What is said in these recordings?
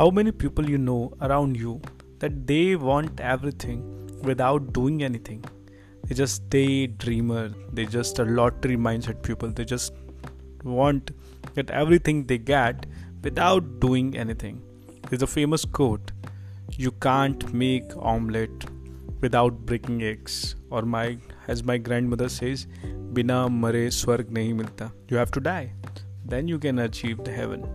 how many people you know around you that they want everything without doing anything? They just daydreamer they just a lottery mindset people. They just want get everything they get without doing anything. There's a famous quote you can't make omelette without breaking eggs. Or my as my grandmother says bina mare swarg nahi milta. You have to die. Then you can achieve the heaven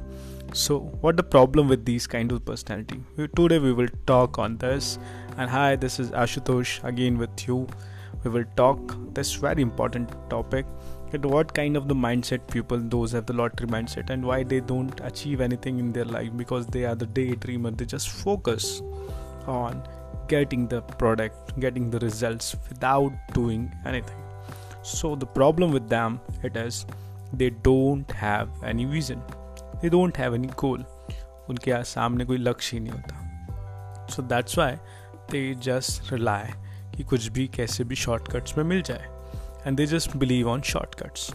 so what the problem with these kind of personality? Today we will talk on this. And hi this is ashutosh again with you. We will talk this very important topic. At what kind of the mindset people those have the lottery mindset and why they don't achieve anything in their life because they are the daydreamer they just focus on getting the product getting the results without doing anything. So the problem with them it is they don't have any vision they don't have any goal. उनके सामने कोई लक्ष्य ही नहीं होता। So that's why they just rely कि कुछ भी, कैसे भी शॉर्टकट्स में मिल जाए। And they just believe on shortcuts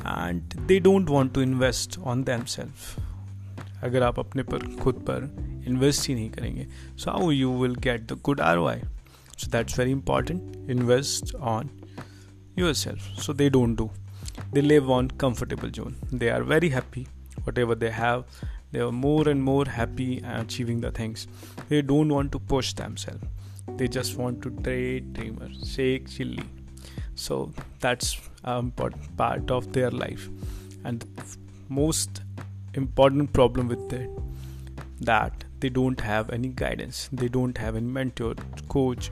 and they don't want to invest on them self अगर आप अपने पर, खुद पर इन्वेस्ट ही नहीं करेंगे so how you will get the good R Y so that's very important invest on your self so they don't do they live on comfortable zone they are very happy. Whatever they have they are more and more happy and achieving the things. They don't want to push themselves. They just want to trade dreamer Sheikh Chilli so that's important part of their life. And most important problem with it that they don't have any guidance. They don't have any mentor coach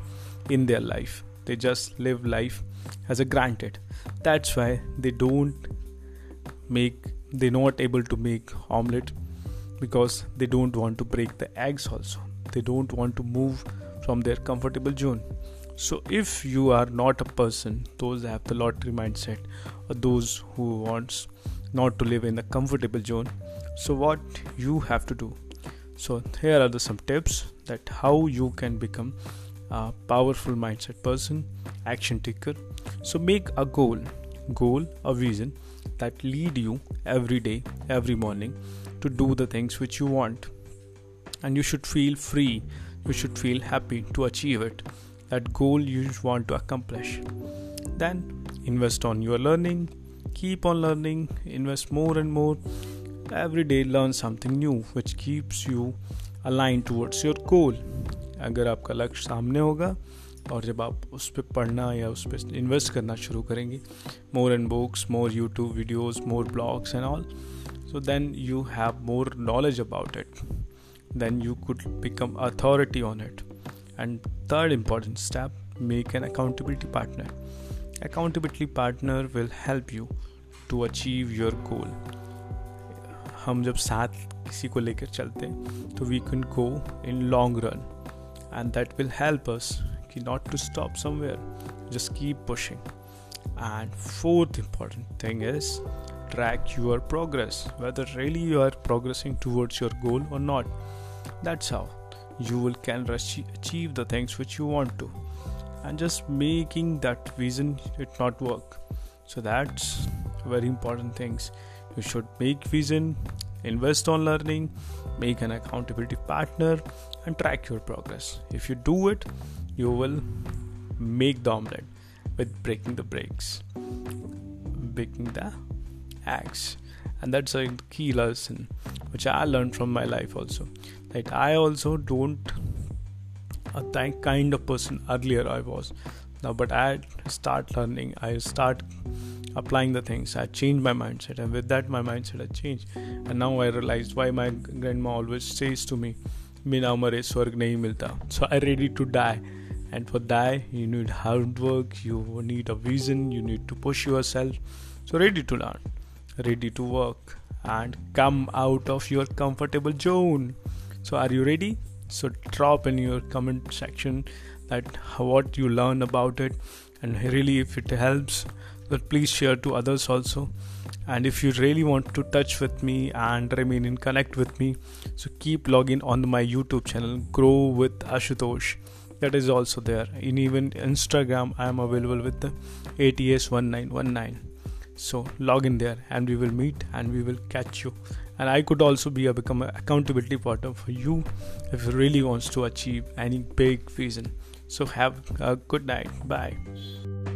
in their life. They just live life as a granted. That's why they don't make they're not able to make omelette because they don't want to break the eggs also. They don't want to move from their comfortable zone. So if you are not a person those have the lottery mindset or those who wants not to live in a comfortable zone so what you have to do? So here are the some tips that how you can become a powerful mindset person action taker. So make a goal goal a vision that lead you every day every morning to do the things which you want and you should feel free you should feel happy to achieve it that goal you want to accomplish then invest on your learning keep on learning invest more and more every day learn something new which keeps you aligned towards your goal अगर आपका लक्ष्य सामने होगा और जब आप उस पर पढ़ना या उस पर इन्वेस्ट करना शुरू करेंगे more and books more YouTube videos more blogs and all so then you have more knowledge about it then you could become authority on it and third important step make an accountability partner accountability partner will help you to achieve your goal हम जब साथ किसी को लेकर चलते हैं तो we can go in long run and that will help us not to stop somewhere. Just keep pushing. And fourth important thing is track your progress whether really you are progressing towards your goal or not. That's how you will can achieve the things which you want to. And just making that vision it not work. So that's very important things. You should make vision invest on learning make an accountability partner and track your progress. If you do it you will make the omelette with breaking the breaks breaking the eggs and that's a key lesson which i learned from my life also like i also don't a that kind of person earlier i was now but i start learning i start applying the things i changed my mindset and with that my mindset had changed and now i realized why my grandma always says to me बिना मरे स्वर्ग नहीं मिलता so i ready to die and for that you need hard work you need a vision you need to push yourself. So ready to learn ready to work and come out of your comfortable zone. So are you ready? So drop in your comment section that what you learn about it. And really if it helps but please share to others also. And if you really want to touch with me and remain in connect with me so keep logging on my youtube channel grow with ashutosh that is also there. In even instagram i am available with the ats1919 so log in there and we will meet and we will catch you. And i could also be a become an accountability partner for you if you really wants to achieve any big vision. So have a good night. Bye